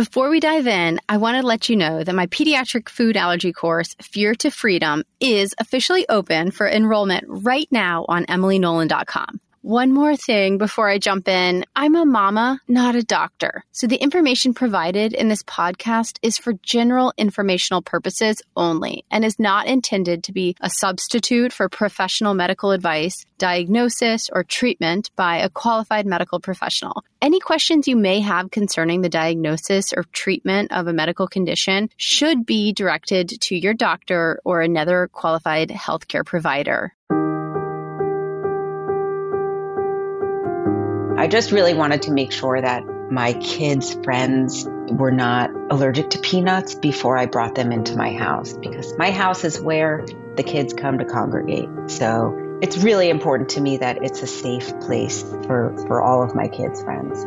Before we dive in, I want to let you know that my pediatric food allergy course, Fear to Freedom, is officially open for enrollment right now on emilynolan.com. One more thing before I jump in. I'm a mama, not a doctor. So the information provided in this podcast is for general informational purposes only and is not intended to be a substitute for professional medical advice, diagnosis, or treatment by a qualified medical professional. Any questions you may have concerning the diagnosis or treatment of a medical condition should be directed to your doctor or another qualified healthcare provider. I just really wanted to make sure that my kids' friends were not allergic to peanuts before I brought them into my house because my house is where the kids come to congregate. So it's really important to me that it's a safe place for, for all of my kids' friends.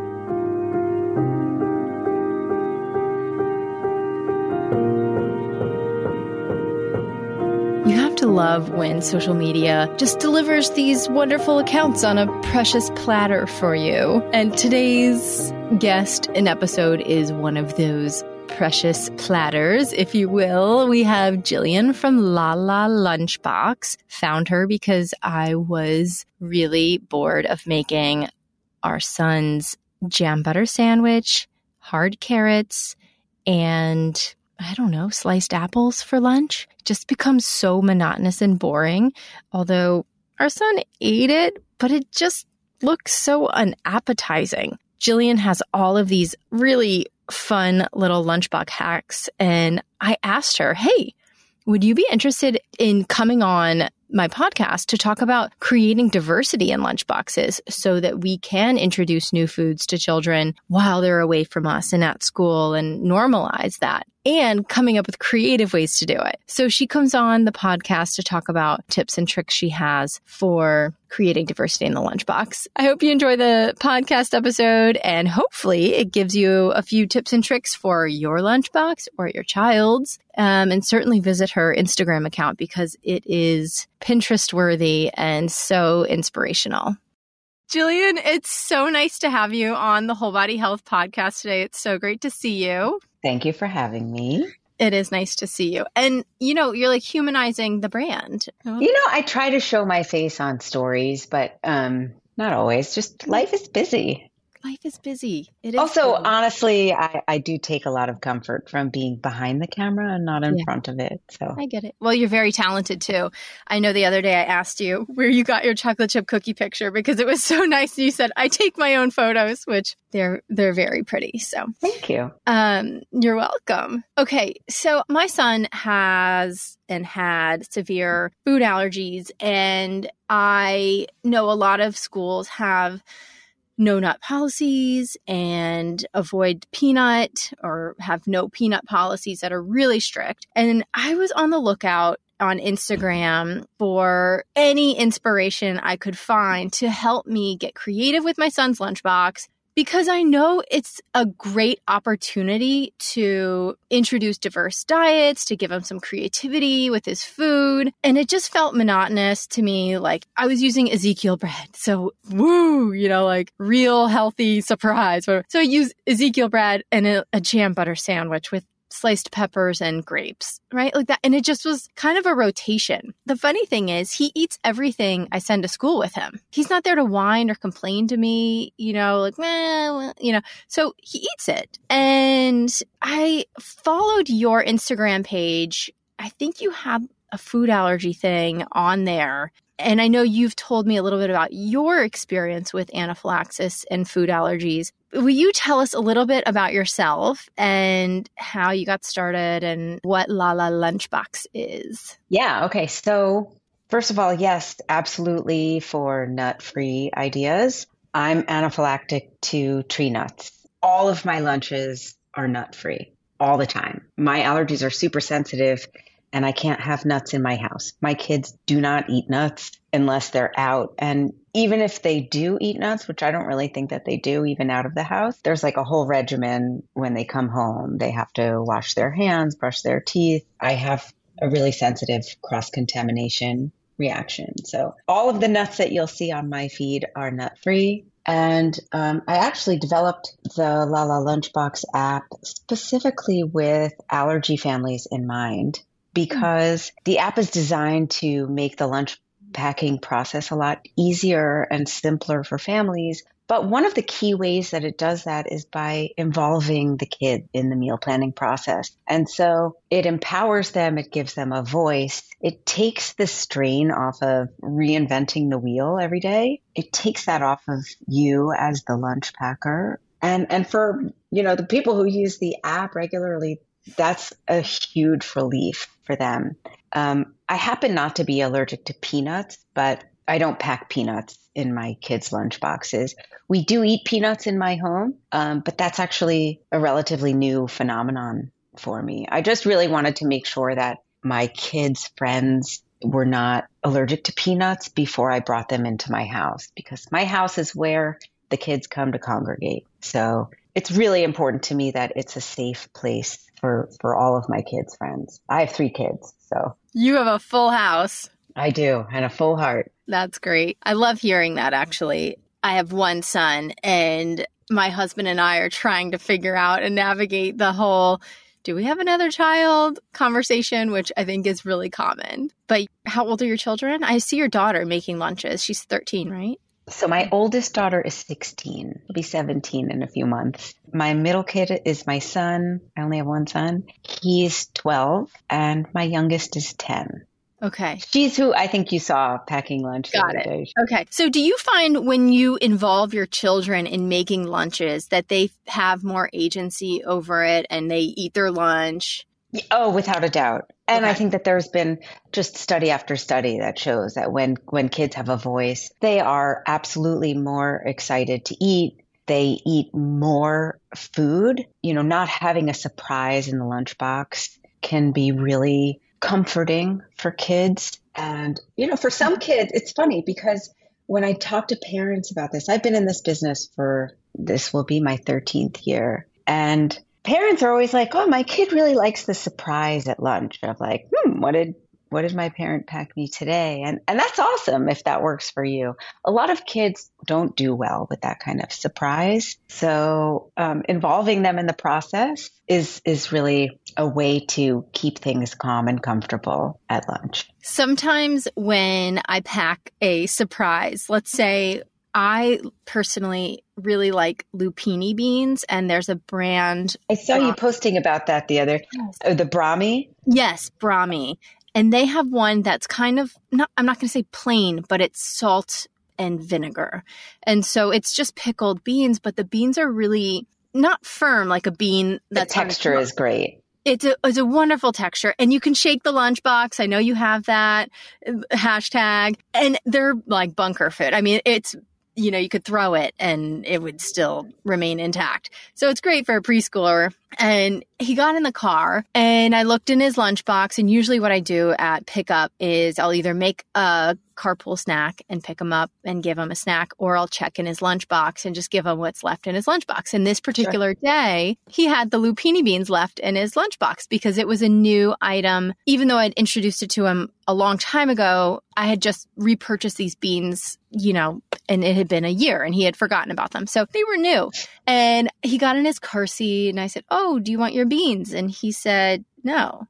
To love when social media just delivers these wonderful accounts on a precious platter for you. And today's guest and episode is one of those precious platters, if you will. We have Gillian from La La Lunchbox. Found her because I was really bored of making our son's jam butter sandwich, hard carrots, and I don't know, sliced apples for lunch just becomes so monotonous and boring. Although our son ate it, but it just looks so unappetizing. Gillian has all of these really fun little lunchbox hacks. And I asked her, hey, would you be interested in coming on my podcast to talk about creating diversity in lunchboxes so that we can introduce new foods to children while they're away from us and at school and normalize that and coming up with creative ways to do it. So she comes on the podcast to talk about tips and tricks she has for creating diversity in the lunchbox. I hope you enjoy the podcast episode and hopefully it gives you a few tips and tricks for your lunchbox or your child's. Um, and certainly visit her Instagram account because it is Pinterest worthy and so inspirational. Gillian, it's so nice to have you on the Whole Body Health podcast today. It's so great to see you. Thank you for having me. It is nice to see you. And, you know, you're like humanizing the brand. You know, I try to show my face on stories, but um, not always. Just life is busy life is busy. It is also, honestly, I, I do take a lot of comfort from being behind the camera and not in yeah. front of it. So I get it. Well, you're very talented too. I know the other day I asked you where you got your chocolate chip cookie picture because it was so nice. You said I take my own photos, which they're they're very pretty. So thank you. Um, you're welcome. Okay, so my son has and had severe food allergies, and I know a lot of schools have no nut policies and avoid peanut or have no peanut policies that are really strict. And I was on the lookout on Instagram for any inspiration I could find to help me get creative with my son's lunchbox because I know it's a great opportunity to introduce diverse diets, to give him some creativity with his food. And it just felt monotonous to me. Like I was using Ezekiel bread. So, woo, you know, like real healthy surprise. So I use Ezekiel bread and a, a jam butter sandwich with sliced peppers and grapes, right? Like that. And it just was kind of a rotation. The funny thing is, he eats everything I send to school with him. He's not there to whine or complain to me, you know, like, well, you know, so he eats it. And I followed your Instagram page. I think you have a food allergy thing on there and I know you've told me a little bit about your experience with anaphylaxis and food allergies. Will you tell us a little bit about yourself and how you got started and what Lala Lunchbox is? Yeah. Okay. So, first of all, yes, absolutely for nut free ideas. I'm anaphylactic to tree nuts. All of my lunches are nut free all the time. My allergies are super sensitive and I can't have nuts in my house. My kids do not eat nuts unless they're out. And even if they do eat nuts, which I don't really think that they do, even out of the house, there's like a whole regimen when they come home. They have to wash their hands, brush their teeth. I have a really sensitive cross contamination reaction. So all of the nuts that you'll see on my feed are nut free. And um, I actually developed the Lala Lunchbox app specifically with allergy families in mind Mm-hmm. because the app is designed to make the lunch packing process a lot easier and simpler for families but one of the key ways that it does that is by involving the kid in the meal planning process. And so it empowers them, it gives them a voice, it takes the strain off of reinventing the wheel every day. It takes that off of you as the lunch packer. And and for you know the people who use the app regularly, that's a huge relief for them. Um, I happen not to be allergic to peanuts, but I don't pack peanuts in my kids' lunch boxes. We do eat peanuts in my home, um, but that's actually a relatively new phenomenon for me. I just really wanted to make sure that my kids' friends were not allergic to peanuts before I brought them into my house because my house is where the kids come to congregate. So it's really important to me that it's a safe place for, for all of my kids' friends. I have three kids, so. You have a full house. I do, and a full heart. That's great. I love hearing that actually. I have one son, and my husband and I are trying to figure out and navigate the whole do we have another child conversation, which I think is really common. But how old are your children? I see your daughter making lunches. She's 13, right? So my oldest daughter is 16. She'll be 17 in a few months. My middle kid is my son. I only have one son. He's 12 and my youngest is 10. Okay. She's who I think you saw packing lunch. Got it. Day. Okay. So do you find when you involve your children in making lunches that they have more agency over it and they eat their lunch? Oh, without a doubt. And okay. I think that there's been just study after study that shows that when when kids have a voice, they are absolutely more excited to eat. They eat more food. You know, not having a surprise in the lunchbox can be really comforting for kids. And, you know, for some kids, it's funny because when I talk to parents about this, I've been in this business for this will be my 13th year. And parents are always like, oh, my kid really likes the surprise at lunch of like, hmm, what did what did my parent pack me today? And and that's awesome if that works for you. A lot of kids don't do well with that kind of surprise, so um, involving them in the process is is really a way to keep things calm and comfortable at lunch. Sometimes when I pack a surprise, let's say I personally really like lupini beans, and there's a brand. I saw you uh, posting about that the other, yes. oh, the Brami. Yes, Brami, and they have one that's kind of not I'm not going to say plain, but it's salt and vinegar. And so it's just pickled beans, but the beans are really not firm like a bean. The texture is great. It's a, it's a wonderful texture and you can shake the lunchbox. I know you have that uh, hashtag and they're like bunker food. I mean, it's you know, you could throw it and it would still remain intact. So it's great for a preschooler. And he got in the car and I looked in his lunchbox. And usually, what I do at pickup is I'll either make a carpool snack and pick him up and give him a snack, or I'll check in his lunchbox and just give him what's left in his lunchbox. And this particular sure. day, he had the lupini beans left in his lunchbox because it was a new item. Even though I'd introduced it to him a long time ago, I had just repurchased these beans, you know, and it had been a year and he had forgotten about them. So they were new. And he got in his car seat and I said, Oh, do you want your beans? And he said, No.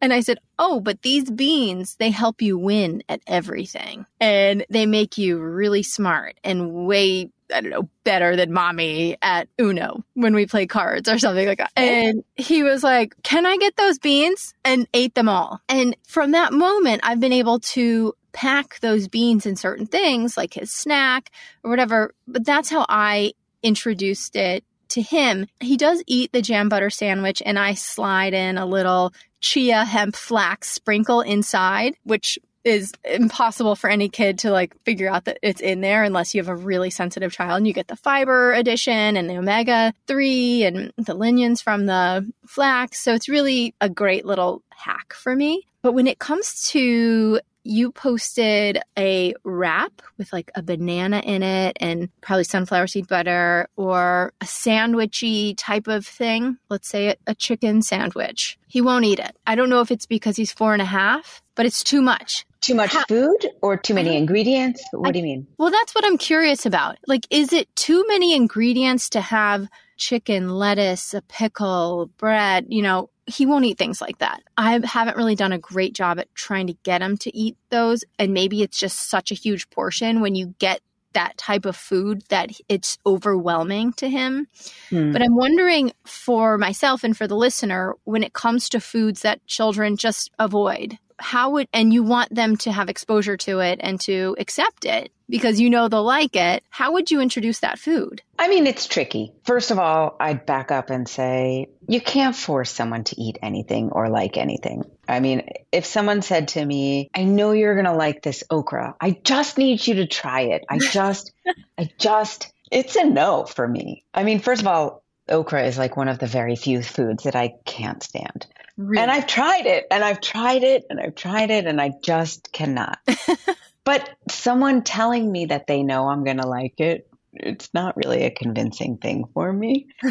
And I said, Oh, but these beans, they help you win at everything. And they make you really smart and way, I don't know, better than mommy at Uno when we play cards or something like that. And he was like, Can I get those beans? And ate them all. And from that moment, I've been able to pack those beans in certain things like his snack or whatever. But that's how I introduced it to him. He does eat the jam butter sandwich, and I slide in a little chia hemp flax sprinkle inside, which is impossible for any kid to like figure out that it's in there unless you have a really sensitive child and you get the fiber addition and the omega 3 and the lignans from the flax so it's really a great little hack for me but when it comes to you posted a wrap with like a banana in it and probably sunflower seed butter or a sandwichy type of thing. Let's say a chicken sandwich. He won't eat it. I don't know if it's because he's four and a half, but it's too much. Too much How? food or too many ingredients? What I, do you mean? Well, that's what I'm curious about. Like, is it too many ingredients to have chicken, lettuce, a pickle, bread? You know, he won't eat things like that. I haven't really done a great job at trying to get him to eat those. And maybe it's just such a huge portion when you get that type of food that it's overwhelming to him. Mm. But I'm wondering for myself and for the listener, when it comes to foods that children just avoid, how would and you want them to have exposure to it and to accept it because you know they'll like it how would you introduce that food? I mean it's tricky. First of all i'd back up and say you can't force someone to eat anything or like anything. I mean if someone said to me i know you're going to like this okra. I just need you to try it. I just i just it's a no for me. I mean first of all okra is like one of the very few foods that I can't stand. Really? And I've tried it and I've tried it and I've tried it and I just cannot. but someone telling me that they know I'm going to like it, it's not really a convincing thing for me.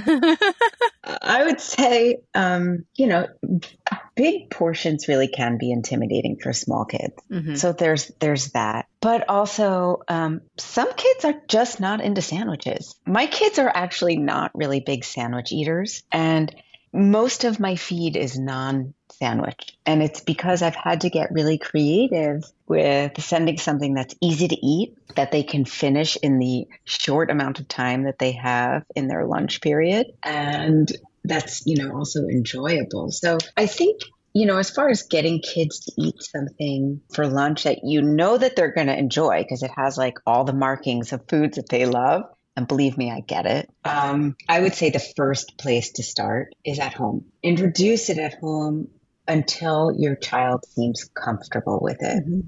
I would say, um, you know, big portions really can be intimidating for small kids. Mm-hmm. So there's there's that. But also, um, some kids are just not into sandwiches. My kids are actually not really big sandwich eaters, and most of my feed is non sandwich. And it's because I've had to get really creative with sending something that's easy to eat, that they can finish in the short amount of time that they have in their lunch period. And that's, you know, also enjoyable. So I think you know, as far as getting kids to eat something for lunch that you know that they're going to enjoy because it has like all the markings of foods that they love, and believe me, I get it. Um, I would say the first place to start is at home. Introduce it at home until your child seems comfortable with it. Mm-hmm.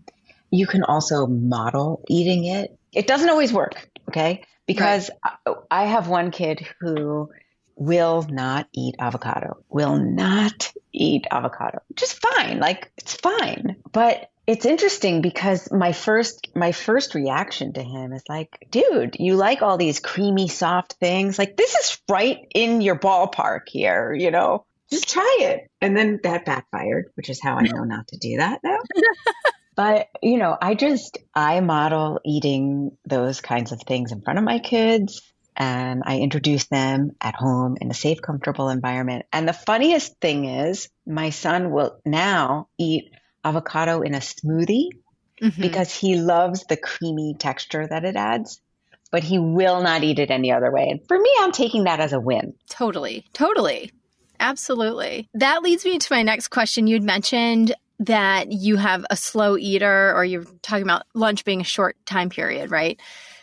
You can also model eating it. It doesn't always work, okay? Because right. I have one kid who will not eat avocado, will not eat avocado. Just fine. Like it's fine. But it's interesting because my first my first reaction to him is like, dude, you like all these creamy soft things. Like this is right in your ballpark here, you know. Just try it. And then that backfired, which is how I know not to do that now. but, you know, I just I model eating those kinds of things in front of my kids and I introduce them at home in a safe, comfortable environment. And the funniest thing is my son will now eat avocado in a smoothie mm-hmm. because he loves the creamy texture that it adds, but he will not eat it any other way. And for me, I'm taking that as a win. Totally. Totally. Absolutely. That leads me to my next question. You'd mentioned that you have a slow eater, or you're talking about lunch being a short time period, right?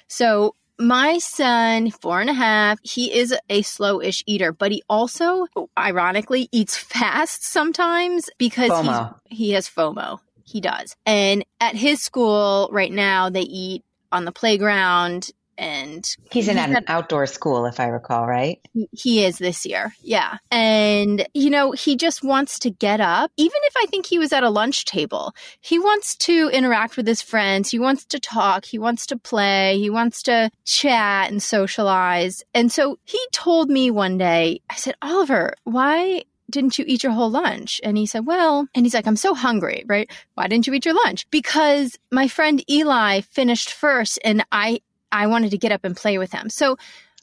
So, my son, four and a half, he is a slow-ish eater, but he also, ironically, eats fast sometimes because he has FOMO. He does. And at his school right now, they eat on the playground and he's in an outdoor school if i recall right? He is this year yeah. And you know he just wants to get up. Even if i think he was at a lunch table he wants to interact with his friends. He wants to talk. He wants to play. He wants to chat and socialize. And so he told me one day i said oliver why didn't you eat your whole lunch? And he said, well, and he's like, I'm so hungry, right? Why didn't you eat your lunch? Because my friend Eli finished first and I I wanted to get up and play with him. So,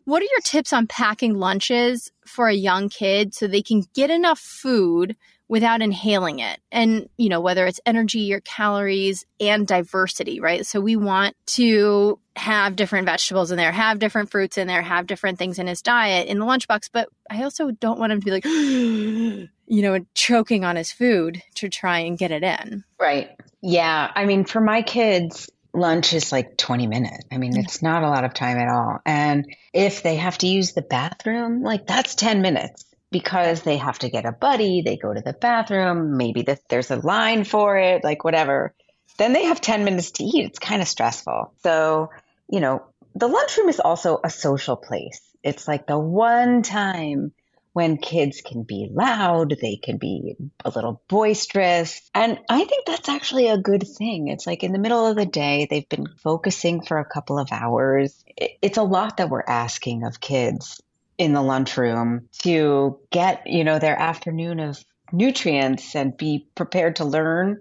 what are your tips on packing lunches for a young kid so they can get enough food without inhaling it? And, you know, whether it's energy or calories and diversity, right? So we want to have different vegetables in there, have different fruits in there, have different things in his diet in the lunchbox, but I also don't want him to be like, you know, choking on his food to try and get it in. Right. Yeah. I mean, for my kids, lunch is like 20 minutes. I mean, it's not a lot of time at all. And if they have to use the bathroom, like that's 10 minutes because they have to get a buddy, they go to the bathroom, maybe the, there's a line for it, like whatever. Then they have 10 minutes to eat. It's kind of stressful. So, you know, the lunchroom is also a social place. It's like the one time when kids can be loud, they can be a little boisterous. And I think that's actually a good thing. It's like in the middle of the day, they've been focusing for a couple of hours. It's a lot that we're asking of kids in the lunchroom to get, you know, their afternoon of nutrients and be prepared to learn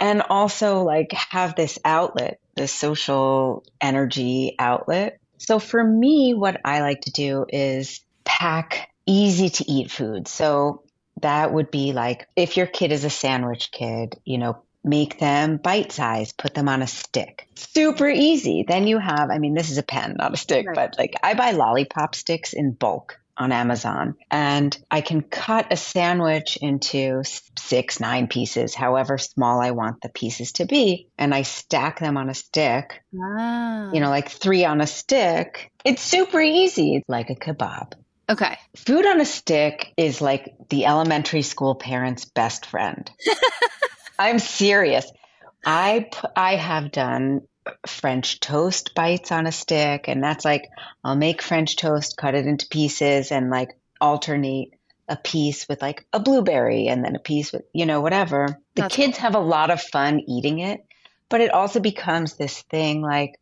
and also like have this outlet, this social energy outlet. So for me, what I like to do is pack easy to eat food. So that would be like if your kid is a sandwich kid, you know, make them bite size, put them on a stick. Super easy. Then you have, I mean, this is a pen, not a stick, right. but like I buy lollipop sticks in bulk on Amazon and I can cut a sandwich into six, nine pieces, however small I want the pieces to be. And I stack them on a stick, ah. you know, like three on a stick. It's super easy. It's like a kebab. Okay. Food on a stick is like the elementary school parent's best friend. I'm serious. I I have done French toast bites on a stick, and that's like I'll make French toast, cut it into pieces, and like alternate a piece with like a blueberry and then a piece with you know whatever. The that's kids cool. have a lot of fun eating it, but it also becomes this thing like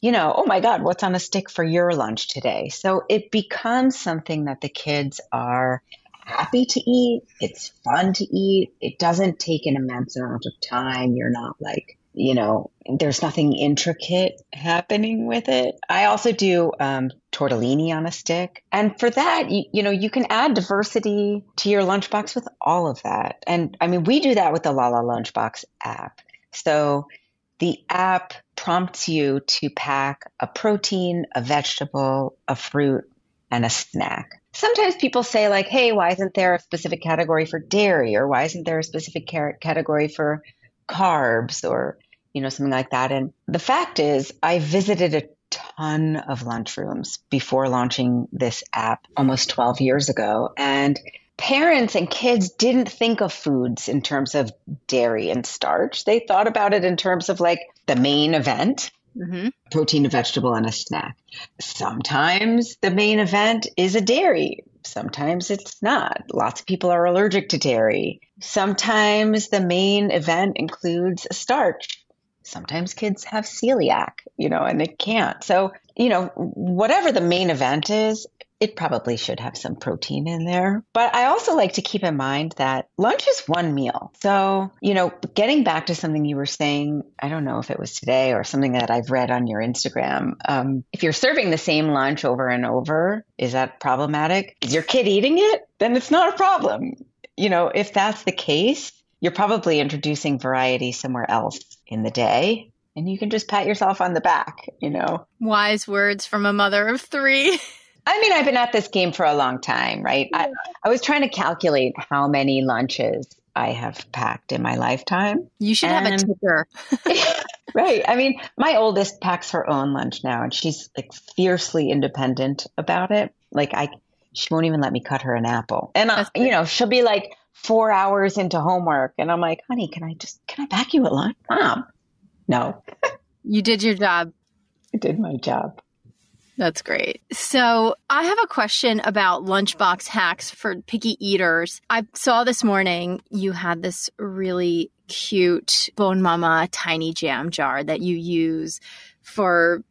you know, oh my God, what's on a stick for your lunch today? So it becomes something that the kids are happy to eat. It's fun to eat. It doesn't take an immense amount of time. You're not like, you know, there's nothing intricate happening with it. I also do um, tortellini on a stick. And for that, you, you know, you can add diversity to your lunchbox with all of that. And I mean, we do that with the Lala Lunchbox app. So the app prompts you to pack a protein, a vegetable, a fruit, and a snack. Sometimes people say, like, hey, why isn't there a specific category for dairy? Or why isn't there a specific category for carbs or, you know, something like that? And the fact is, I visited a ton of lunchrooms before launching this app almost 12 years ago. And parents and kids didn't think of foods in terms of dairy and starch. They thought about it in terms of like the main event. Mm-hmm. Protein, a vegetable, and a snack. Sometimes the main event is a dairy. Sometimes it's not. Lots of people are allergic to dairy. Sometimes the main event includes a starch. Sometimes kids have celiac, you know, and they can't. So, you know, whatever the main event is, it probably should have some protein in there. But I also like to keep in mind that lunch is one meal. So, you know, getting back to something you were saying, I don't know if it was today or something that I've read on your Instagram. Um, if you're serving the same lunch over and over, is that problematic? Is your kid eating it? Then it's not a problem. You know, if that's the case, you're probably introducing variety somewhere else in the day and you can just pat yourself on the back, you know. Wise words from a mother of three. I mean, I've been at this game for a long time, right? Yeah. I, I was trying to calculate how many lunches I have packed in my lifetime. You should and, have a ticker. right. I mean, my oldest packs her own lunch now and she's like fiercely independent about it. Like I she won't even let me cut her an apple. And uh, you know, she'll be like 4 hours into homework and I'm like, "Honey, can I just can I pack you a lunch?" Mom. No. you did your job. I did my job. That's great. So, I have a question about lunchbox hacks for picky eaters. I saw this morning you had this really cute Bonne Maman tiny jam jar that you use for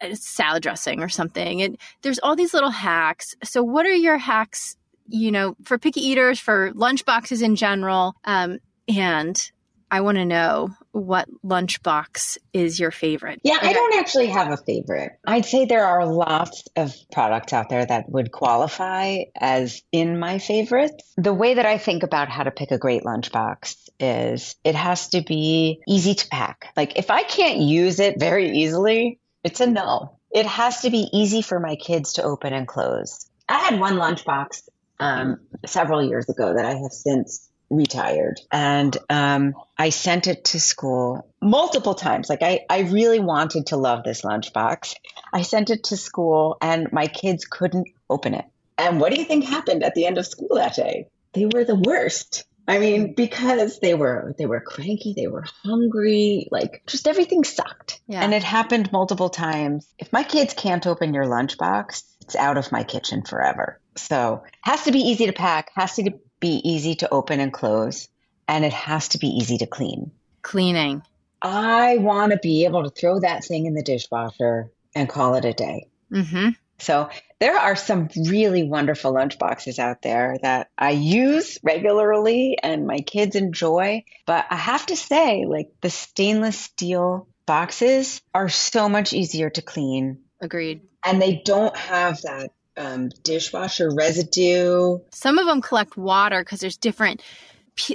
uh, salad dressing or something. And there's all these little hacks. So, what are your hacks, you know, for picky eaters, for lunchboxes in general? Um, and I want to know what lunchbox is your favorite. Yeah, I don't actually have a favorite. I'd say there are lots of products out there that would qualify as in my favorites. The way that I think about how to pick a great lunchbox is it has to be easy to pack. Like if I can't use it very easily, it's a no. It has to be easy for my kids to open and close. I had one lunchbox um, several years ago that I have since retired and um, i sent it to school multiple times like I, I really wanted to love this lunchbox i sent it to school and my kids couldn't open it and what do you think happened at the end of school that day they were the worst I mean, because they were they were cranky, they were hungry, like just everything sucked. Yeah. And it happened multiple times. If my kids can't open your lunchbox, it's out of my kitchen forever. So has to be easy to pack, has to be easy to open and close, and it has to be easy to clean. Cleaning. I want to be able to throw that thing in the dishwasher and call it a day. Mm-hmm. So there are some really wonderful lunch boxes out there that I use regularly and my kids enjoy. But I have to say, like the stainless steel boxes are so much easier to clean. Agreed. And they don't have that um, dishwasher residue. Some of them collect water because there's different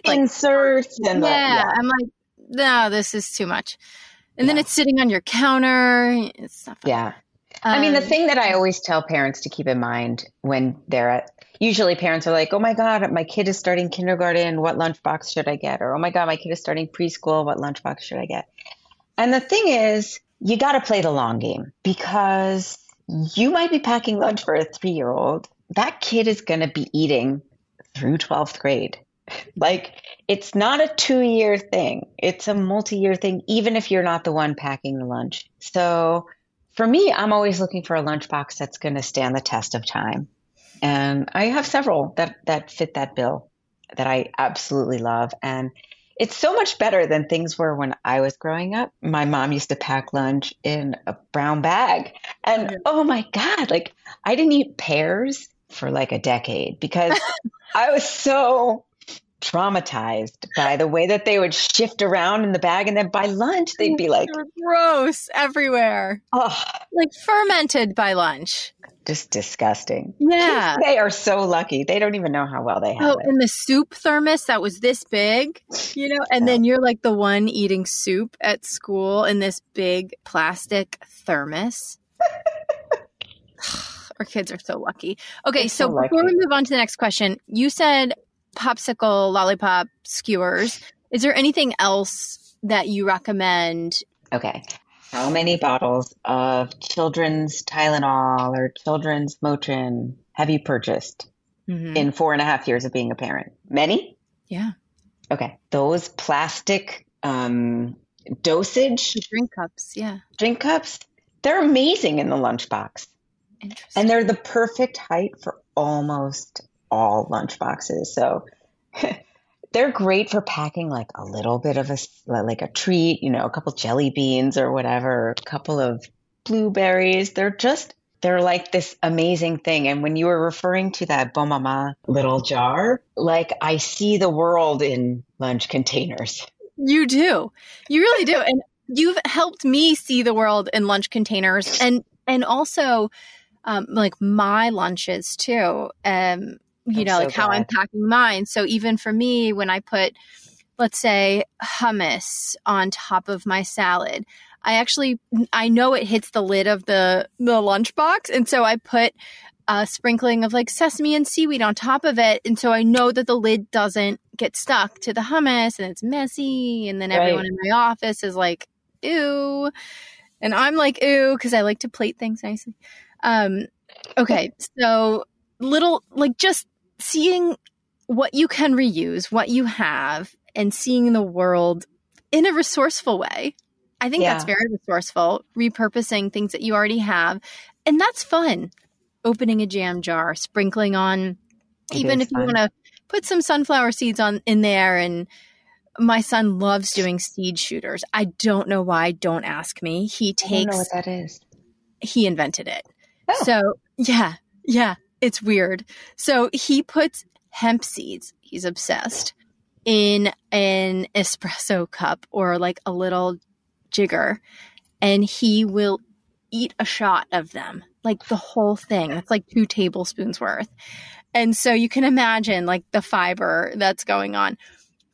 like, inserts and yeah, yeah. I'm like, no, this is too much. And yeah. then it's sitting on your counter. It's not fun. Yeah. Um, I mean, the um, thing that I always tell parents to keep in mind when they're at, usually parents are like, oh my God, my kid is starting kindergarten. What lunchbox should I get? Or, oh my God, my kid is starting preschool. What lunchbox should I get? And the thing is, you got to play the long game because you might be packing lunch for a three year old. That kid is going to be eating through 12th grade. like, it's not a two year thing, it's a multi year thing, even if you're not the one packing the lunch. So, for me, I'm always looking for a lunchbox that's going to stand the test of time. And I have several that, that fit that bill that I absolutely love. And it's so much better than things were when I was growing up. My mom used to pack lunch in a brown bag. And oh my God, like I didn't eat pears for like a decade because I was so traumatized by the way that they would shift around in the bag and then by lunch they'd be like gross everywhere. Oh, like fermented by lunch just disgusting. Yeah. They are so lucky. They don't even know how well they have oh, it. And the soup thermos that was this big, you know, and then you're like the one eating soup at school in this big plastic thermos. Our kids are so lucky. Okay, so, so before we move on to the next question, you said popsicle, lollipop, skewers. Is there anything else that you recommend? Okay how many bottles of children's Tylenol or children's Motrin have you purchased mm-hmm. in four and a half years of being a parent? Many? Yeah. Okay. Those plastic um, dosage drink cups, yeah. Drink cups, they're amazing in the lunchbox. Interesting. And they're the perfect height for almost all lunchboxes. So they're great for packing like a little bit of a like a treat, you know, a couple jelly beans or whatever, a couple of blueberries. They're just they're like this amazing thing. And when you were referring to that Bon little jar, like I see the world in lunch containers. You do. You really do. And you've helped me see the world in lunch containers and and also um, like my lunches too. Um, you I'm know, so like how I'm packing mine. So even for me, when I put, let's say, hummus on top of my salad, I actually I know it hits the lid of the the lunchbox, and so I put a sprinkling of like sesame and seaweed on top of it, and so I know that the lid doesn't get stuck to the hummus, and it's messy, and then right. everyone in my office is like, "Ew," and I'm like, "Ew," because I like to plate things nicely. Um, okay, so little like just seeing what you can reuse, what you have, and seeing the world in a resourceful way. I think yeah. that's very resourceful, repurposing things that you already have. And that's fun. Opening a jam jar, sprinkling on, it even if fun. you want to put some sunflower seeds on in there. And my son loves doing seed shooters. I don't know why. Don't ask me. He takes. I don't know what that is. He invented it. Oh. So yeah, yeah. It's weird. So he puts hemp seeds, he's obsessed, in an espresso cup or like a little jigger, and he will eat a shot of them, like the whole thing. That's like two tablespoons worth. And so you can imagine like the fiber that's going on.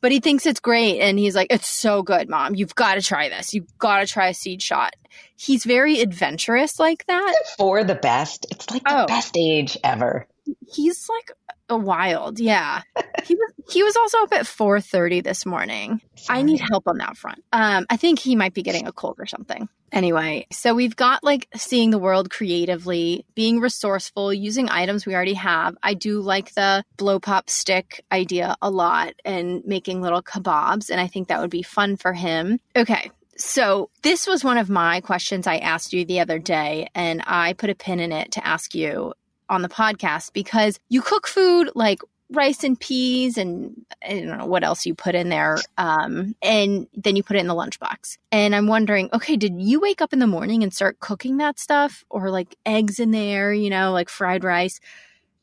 But he thinks it's great and he's like, It's so good, mom. You've got to try this. You've got to try a seed shot he's very adventurous like that. For the best. It's like the oh. best age ever. He's like a wild, yeah. he was he was also up at 4:30 this morning. Sorry. I need help on that front. Um I think he might be getting a cold or something. Anyway, so we've got like seeing the world creatively, being resourceful, using items we already have. I do like the blow pop stick idea a lot and making little kebabs and I think that would be fun for him. Okay, So, this was one of my questions I asked you the other day, and I put a pin in it to ask you on the podcast because you cook food like rice and peas and I don't know what else you put in there. Um, and then you put it in the lunchbox. And I'm wondering, okay, did you wake up in the morning and start cooking that stuff or like eggs in there, you know, like fried rice?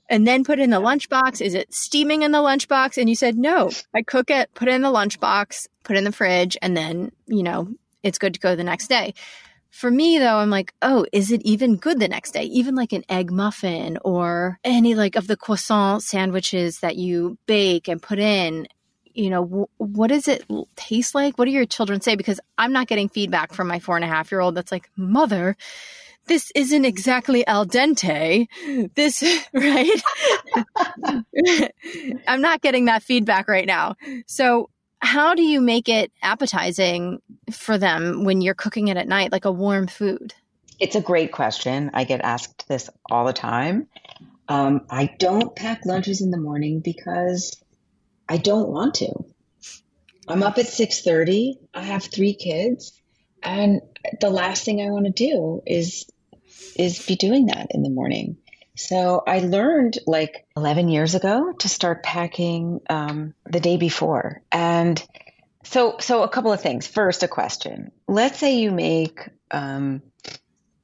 And then put it in the lunchbox. Is it steaming in the lunchbox? And you said, no, I cook it, put it in the lunchbox, put it in the fridge, and then, you know, it's good to go the next day. For me, though, I'm like, oh, is it even good the next day? Even like an egg muffin or any like of the croissant sandwiches that you bake and put in, you know, what does it taste like? What do your children say? Because I'm not getting feedback from my four and a half year old that's like, mother, this isn't exactly al dente. This, right? I'm not getting that feedback right now. So how do you make it appetizing for them when you're cooking it at night, like a warm food? It's a great question. I get asked this all the time. Um, I don't pack lunches in the morning because I don't want to. I'm up at 6:30. I have 3 kids, and the last thing I want to do is is be doing that in the morning. So I learned like 11 years ago to start packing um, the day before. And so, so a couple of things. First, a question. Let's say you make, um,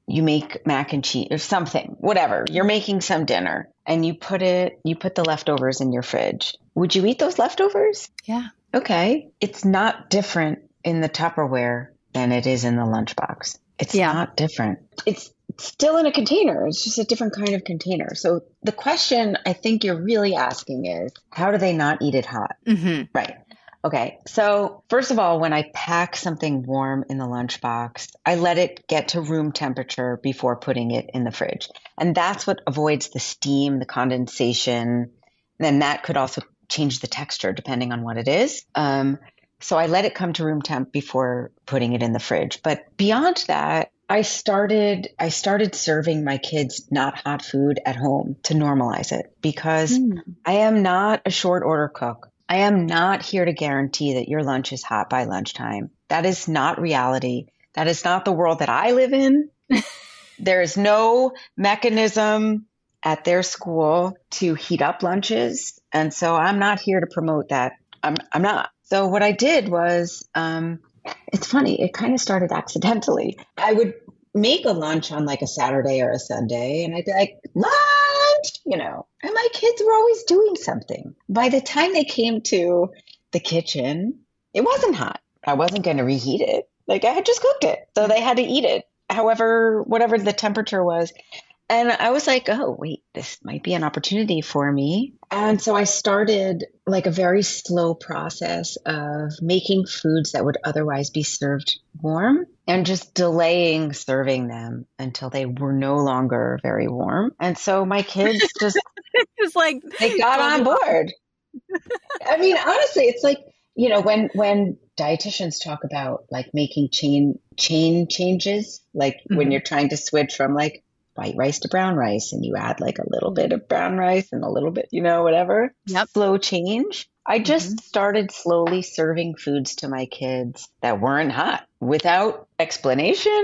you make mac and cheese or something, whatever. You're making some dinner and you put it, you put the leftovers in your fridge. Would you eat those leftovers? Yeah. Okay. It's not different in the Tupperware than it is in the lunchbox. It's yeah. not different. It's still in a container. It's just a different kind of container. So the question I think you're really asking is how do they not eat it hot? Mm-hmm. Right. Okay. So, first of all, when I pack something warm in the lunchbox, I let it get to room temperature before putting it in the fridge. And that's what avoids the steam, the condensation. Then that could also change the texture depending on what it is. Um, so I let it come to room temp before putting it in the fridge. But beyond that, I started I started serving my kids not hot food at home to normalize it because mm. I am not a short order cook. I am not here to guarantee that your lunch is hot by lunchtime. That is not reality. That is not the world that I live in. there is no mechanism at their school to heat up lunches. And so I'm not here to promote that. I'm, I'm not. So what I did was um, it's funny. It kind of started accidentally. I would make a lunch on like a Saturday or a Sunday, and I'd be like, lunch, you know, and my kids were always doing something. By the time they came to the kitchen, it wasn't hot. I wasn't going to reheat it. Like I had just cooked it. So they had to eat it, however, whatever the temperature was. And I was like, oh, wait, this might be an opportunity for me. And so I started like a very slow process of making foods that would otherwise be served warm and just delaying serving them until they were no longer very warm. And so my kids just it's like they got on board. I mean, honestly, it's like, you know, when when dietitians talk about like making chain chain changes, like mm-hmm. when you're trying to switch from like white rice to brown rice and you add like a little bit of brown rice and a little bit, you know, whatever. Yep. Slow change. I just mm-hmm. started slowly serving foods to my kids that weren't hot without explanation.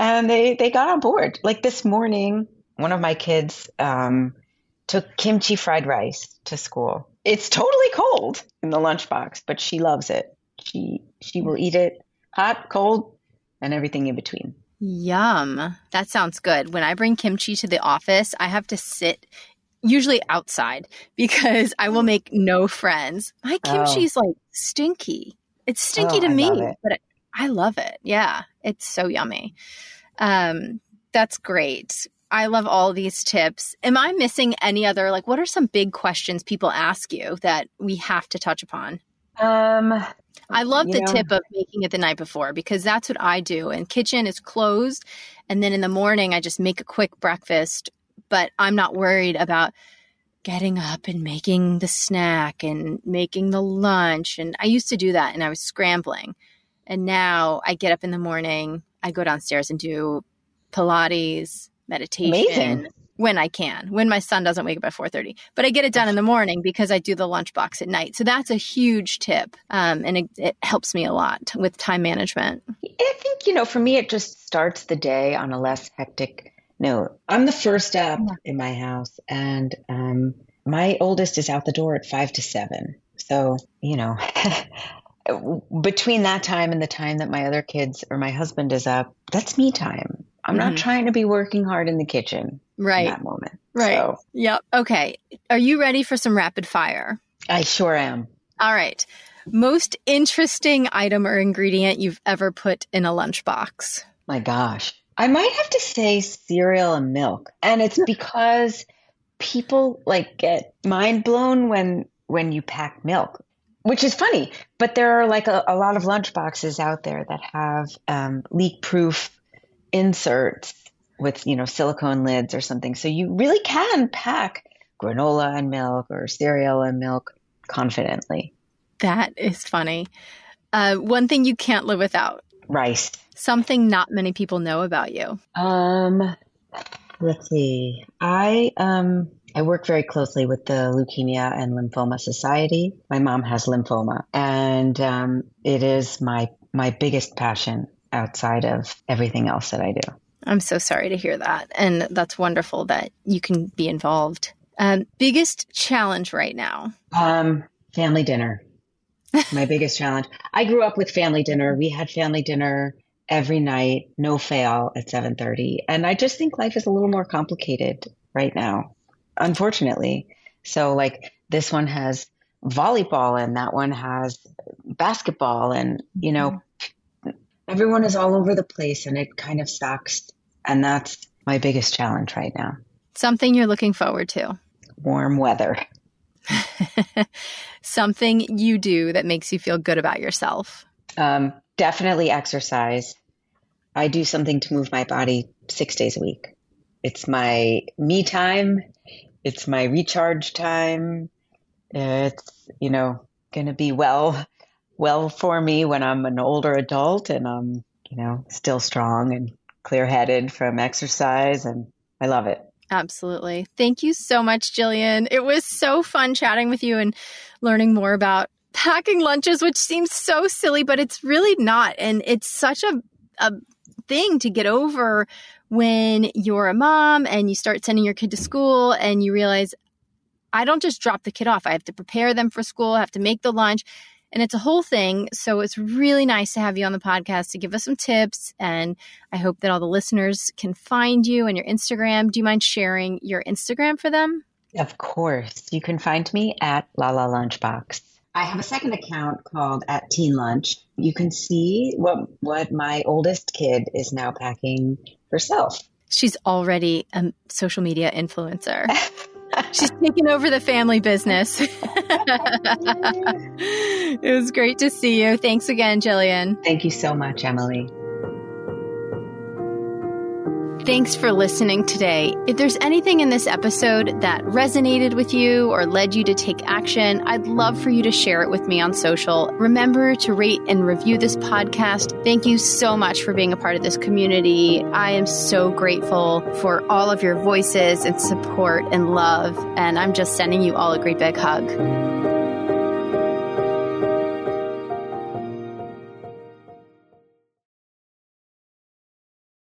And they, they got on board. Like this morning, one of my kids um, took kimchi fried rice to school. It's totally cold in the lunchbox, but she loves it. She she will eat it hot, cold, and everything in between. Yum. That sounds good. When I bring kimchi to the office, I have to sit usually outside because I will make no friends. My kimchi's oh. like stinky. It's stinky oh, to I me, but it, I love it. Yeah, it's so yummy. Um, that's great. I love all these tips. Am I missing any other like what are some big questions people ask you that we have to touch upon? Um I love the know? tip of making it the night before because that's what I do. And kitchen is closed, and then in the morning I just make a quick breakfast. But I'm not worried about getting up and making the snack and making the lunch. And I used to do that, and I was scrambling. And now I get up in the morning, I go downstairs and do Pilates, meditation. Amazing. When I can, when my son doesn't wake up at 4:30. But I get it done in the morning because I do the lunchbox at night. So that's a huge tip, um, and it, it, helps me a lot with time management. I think you know, for me, it just starts the day on a less hectic note. I'm the first up in my house, and um, my oldest is out the door at five to seven. So you know. between that time and the time that my other kids or my husband is up, that's me time. I'm mm-hmm. not trying to be working hard in the kitchen right. in that moment. Right. So. Yep. Okay. Are you ready for some rapid fire? I sure am. All right. Most interesting item or ingredient you've ever put in a lunchbox? My gosh. I might have to say cereal and milk. And it's because people like get mind blown when when you pack milk which is funny but there are like a, a lot of lunch boxes out there that have um, leak proof inserts with you know silicone lids or something. So you really can pack granola and milk or cereal and milk confidently. That is funny. Uh, one thing you can't live without. Rice. Something not many people know about you. Um let's see. I um I work very closely with the Leukemia and Lymphoma Society. My mom has lymphoma, and um, it is my my biggest passion outside of everything else that I do. I'm so sorry to hear that. And that's wonderful that you can be involved. Um, biggest challenge right now? Um, family dinner. My biggest challenge. I grew up with family dinner. We had family dinner every night, no fail at 7:30. And I just think life is a little more complicated right now, unfortunately. So like this one has volleyball and that one has basketball and you know mm-hmm everyone is all over the place and it kind of sucks. And that's my biggest challenge right now. Something you're looking forward to. Warm weather. Something you do that makes you feel good about yourself. Um, definitely exercise. I do something to move my body six days a week. It's my me time. It's my recharge time. It's, you know, going to be well well for me when I'm an older adult and I'm, you know, still strong and clear headed from exercise. And I love it. Absolutely. Thank you so much, Gillian. It was so fun chatting with you and learning more about packing lunches, which seems so silly, but it's really not. And it's such a, a thing to get over when you're a mom and you start sending your kid to school and you realize, I don't just drop the kid off. I have to prepare them for school, I have to make the lunch and it's a whole thing. So it's really nice to have you on the podcast to give us some tips. And I hope that all the listeners can find you and your Instagram. Do you mind sharing your Instagram for them? Of course. You can find me at Lala Lunchbox. I have a second account called at Teen Lunch. You can see what what my oldest kid is now packing herself. She's already a social media influencer. She's taken over the family business. it was great to see you. Thanks again, Gillian. Thank you so much, Emily. Thanks for listening today. If there's anything in this episode that resonated with you or led you to take action, I'd love for you to share it with me on social. Remember to rate and review this podcast. Thank you so much for being a part of this community. I am so grateful for all of your voices and support and love, and I'm just sending you all a great big hug.